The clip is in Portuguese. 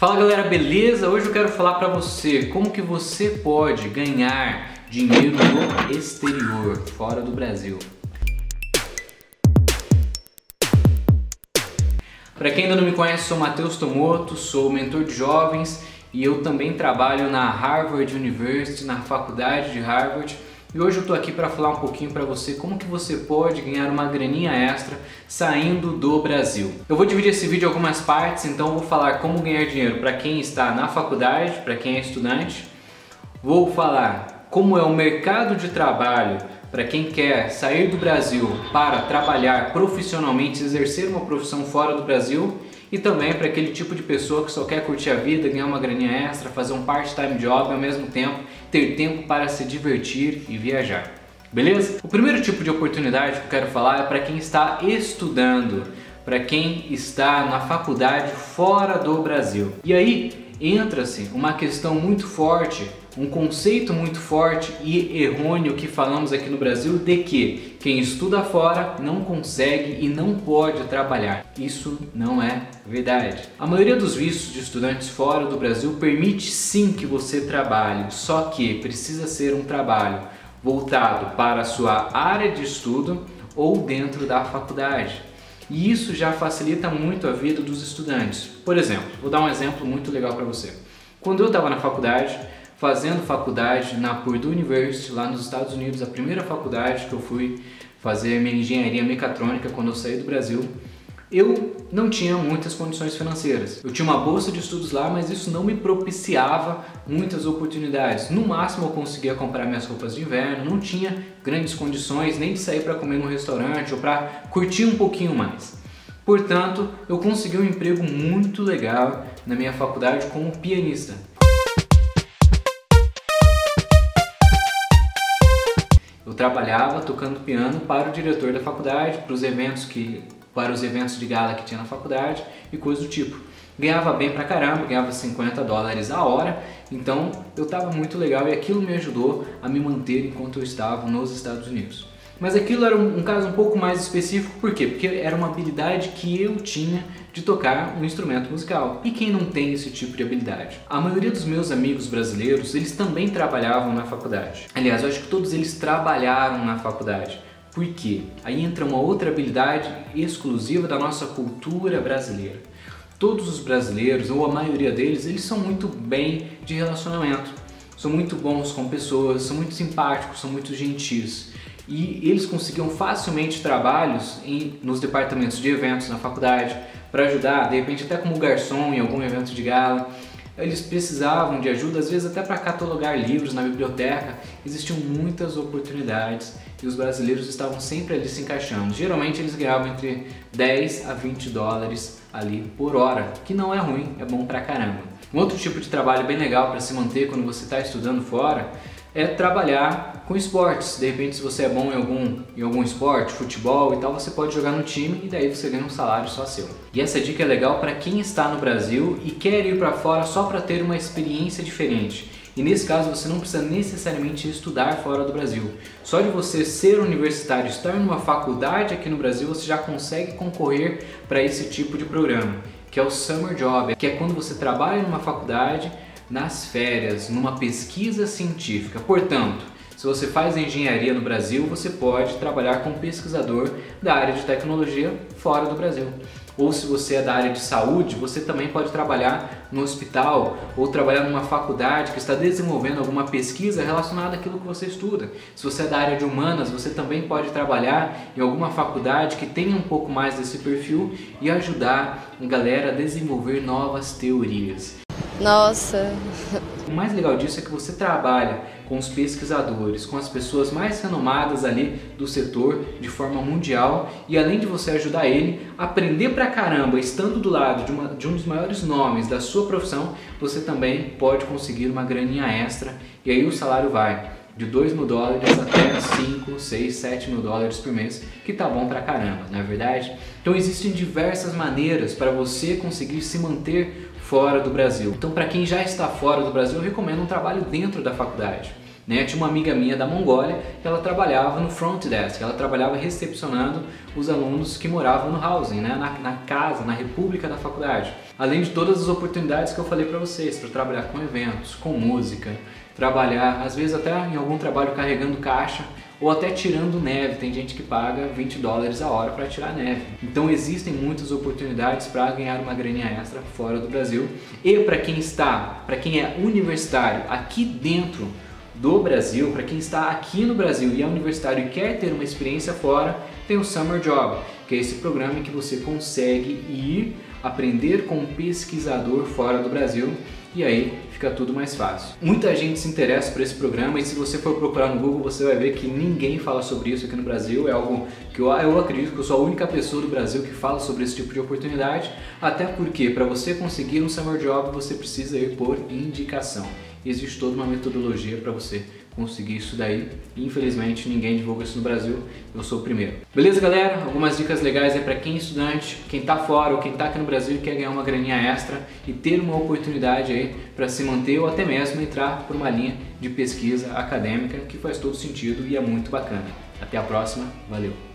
Fala galera, beleza? Hoje eu quero falar para você como que você pode ganhar dinheiro no exterior, fora do Brasil. Para quem ainda não me conhece, sou Matheus Tomoto, sou mentor de jovens e eu também trabalho na Harvard University, na faculdade de Harvard. E hoje eu estou aqui para falar um pouquinho para você como que você pode ganhar uma graninha extra saindo do Brasil. Eu vou dividir esse vídeo em algumas partes, então vou falar como ganhar dinheiro para quem está na faculdade, para quem é estudante. Vou falar como é o mercado de trabalho para quem quer sair do Brasil para trabalhar profissionalmente, exercer uma profissão fora do Brasil e também para aquele tipo de pessoa que só quer curtir a vida, ganhar uma graninha extra, fazer um part-time job e ao mesmo tempo ter tempo para se divertir e viajar. Beleza? O primeiro tipo de oportunidade que eu quero falar é para quem está estudando, para quem está na faculdade fora do Brasil. E aí entra-se uma questão muito forte um conceito muito forte e errôneo que falamos aqui no Brasil de que quem estuda fora não consegue e não pode trabalhar. Isso não é verdade. A maioria dos vistos de estudantes fora do Brasil permite sim que você trabalhe, só que precisa ser um trabalho voltado para a sua área de estudo ou dentro da faculdade. E isso já facilita muito a vida dos estudantes. Por exemplo, vou dar um exemplo muito legal para você. Quando eu estava na faculdade, fazendo faculdade na Purdue University, lá nos Estados Unidos, a primeira faculdade que eu fui fazer minha engenharia mecatrônica quando eu saí do Brasil, eu não tinha muitas condições financeiras. Eu tinha uma bolsa de estudos lá, mas isso não me propiciava muitas oportunidades. No máximo eu conseguia comprar minhas roupas de inverno, não tinha grandes condições nem de sair para comer no restaurante ou para curtir um pouquinho mais. Portanto, eu consegui um emprego muito legal na minha faculdade como pianista. trabalhava tocando piano para o diretor da faculdade, para os eventos que para os eventos de gala que tinha na faculdade e coisas do tipo. Ganhava bem pra caramba, ganhava 50 dólares a hora, então eu estava muito legal e aquilo me ajudou a me manter enquanto eu estava nos Estados Unidos. Mas aquilo era um, um, caso um pouco mais específico, por quê? Porque era uma habilidade que eu tinha de tocar um instrumento musical. E quem não tem esse tipo de habilidade? A maioria dos meus amigos brasileiros, eles também trabalhavam na faculdade. Aliás, eu acho que todos eles trabalharam na faculdade. Por quê? Aí entra uma outra habilidade exclusiva da nossa cultura brasileira. Todos os brasileiros, ou a maioria deles, eles são muito bem de relacionamento. São muito bons com pessoas, são muito simpáticos, são muito gentis e eles conseguiam facilmente trabalhos em, nos departamentos de eventos na faculdade para ajudar, de repente até como garçom em algum evento de gala. Eles precisavam de ajuda, às vezes até para catalogar livros na biblioteca. Existiam muitas oportunidades e os brasileiros estavam sempre ali se encaixando. Geralmente eles ganhavam entre 10 a 20 dólares ali por hora, que não é ruim, é bom pra caramba. Um outro tipo de trabalho bem legal para se manter quando você está estudando fora é trabalhar com esportes. De repente, se você é bom em algum, em algum esporte, futebol e tal, você pode jogar no time e daí você ganha um salário só seu. E essa dica é legal para quem está no Brasil e quer ir para fora só para ter uma experiência diferente. E nesse caso você não precisa necessariamente estudar fora do Brasil. Só de você ser universitário, estar numa faculdade aqui no Brasil, você já consegue concorrer para esse tipo de programa, que é o Summer Job, que é quando você trabalha numa faculdade nas férias, numa pesquisa científica. Portanto, se você faz engenharia no Brasil, você pode trabalhar como pesquisador da área de tecnologia fora do Brasil. Ou se você é da área de saúde, você também pode trabalhar no hospital ou trabalhar numa faculdade que está desenvolvendo alguma pesquisa relacionada àquilo que você estuda. Se você é da área de humanas, você também pode trabalhar em alguma faculdade que tenha um pouco mais desse perfil e ajudar a galera a desenvolver novas teorias. Nossa. O mais legal disso é que você trabalha com os pesquisadores, com as pessoas mais renomadas ali do setor de forma mundial e além de você ajudar ele a aprender pra caramba, estando do lado de, uma, de um dos maiores nomes da sua profissão, você também pode conseguir uma graninha extra e aí o salário vai de 2 mil dólares até 5, 6, 7 mil dólares por mês, que tá bom pra caramba, não é verdade? Então existem diversas maneiras para você conseguir se manter fora do Brasil. Então, para quem já está fora do Brasil, eu recomendo um trabalho dentro da faculdade. Né? Tinha uma amiga minha da Mongólia que ela trabalhava no front desk, ela trabalhava recepcionando os alunos que moravam no housing, né? na, na casa, na república da faculdade. Além de todas as oportunidades que eu falei para vocês, para trabalhar com eventos, com música, trabalhar, às vezes até em algum trabalho carregando caixa ou até tirando neve. Tem gente que paga 20 dólares a hora para tirar neve. Então existem muitas oportunidades para ganhar uma graninha extra fora do Brasil. E para quem está, para quem é universitário aqui dentro do Brasil, para quem está aqui no Brasil e é universitário e quer ter uma experiência fora, tem o Summer Job, que é esse programa em que você consegue ir aprender com um pesquisador fora do Brasil e aí fica tudo mais fácil. Muita gente se interessa por esse programa e se você for procurar no Google você vai ver que ninguém fala sobre isso aqui no Brasil. É algo que eu, eu acredito que eu sou a única pessoa do Brasil que fala sobre esse tipo de oportunidade, até porque para você conseguir um summer job você precisa ir por indicação. Existe toda uma metodologia para você conseguir isso daí. Infelizmente, ninguém divulga isso no Brasil. Eu sou o primeiro. Beleza, galera? Algumas dicas legais aí para quem é estudante, quem está fora ou quem está aqui no Brasil e quer ganhar uma graninha extra e ter uma oportunidade aí para se manter ou até mesmo entrar por uma linha de pesquisa acadêmica que faz todo sentido e é muito bacana. Até a próxima. Valeu.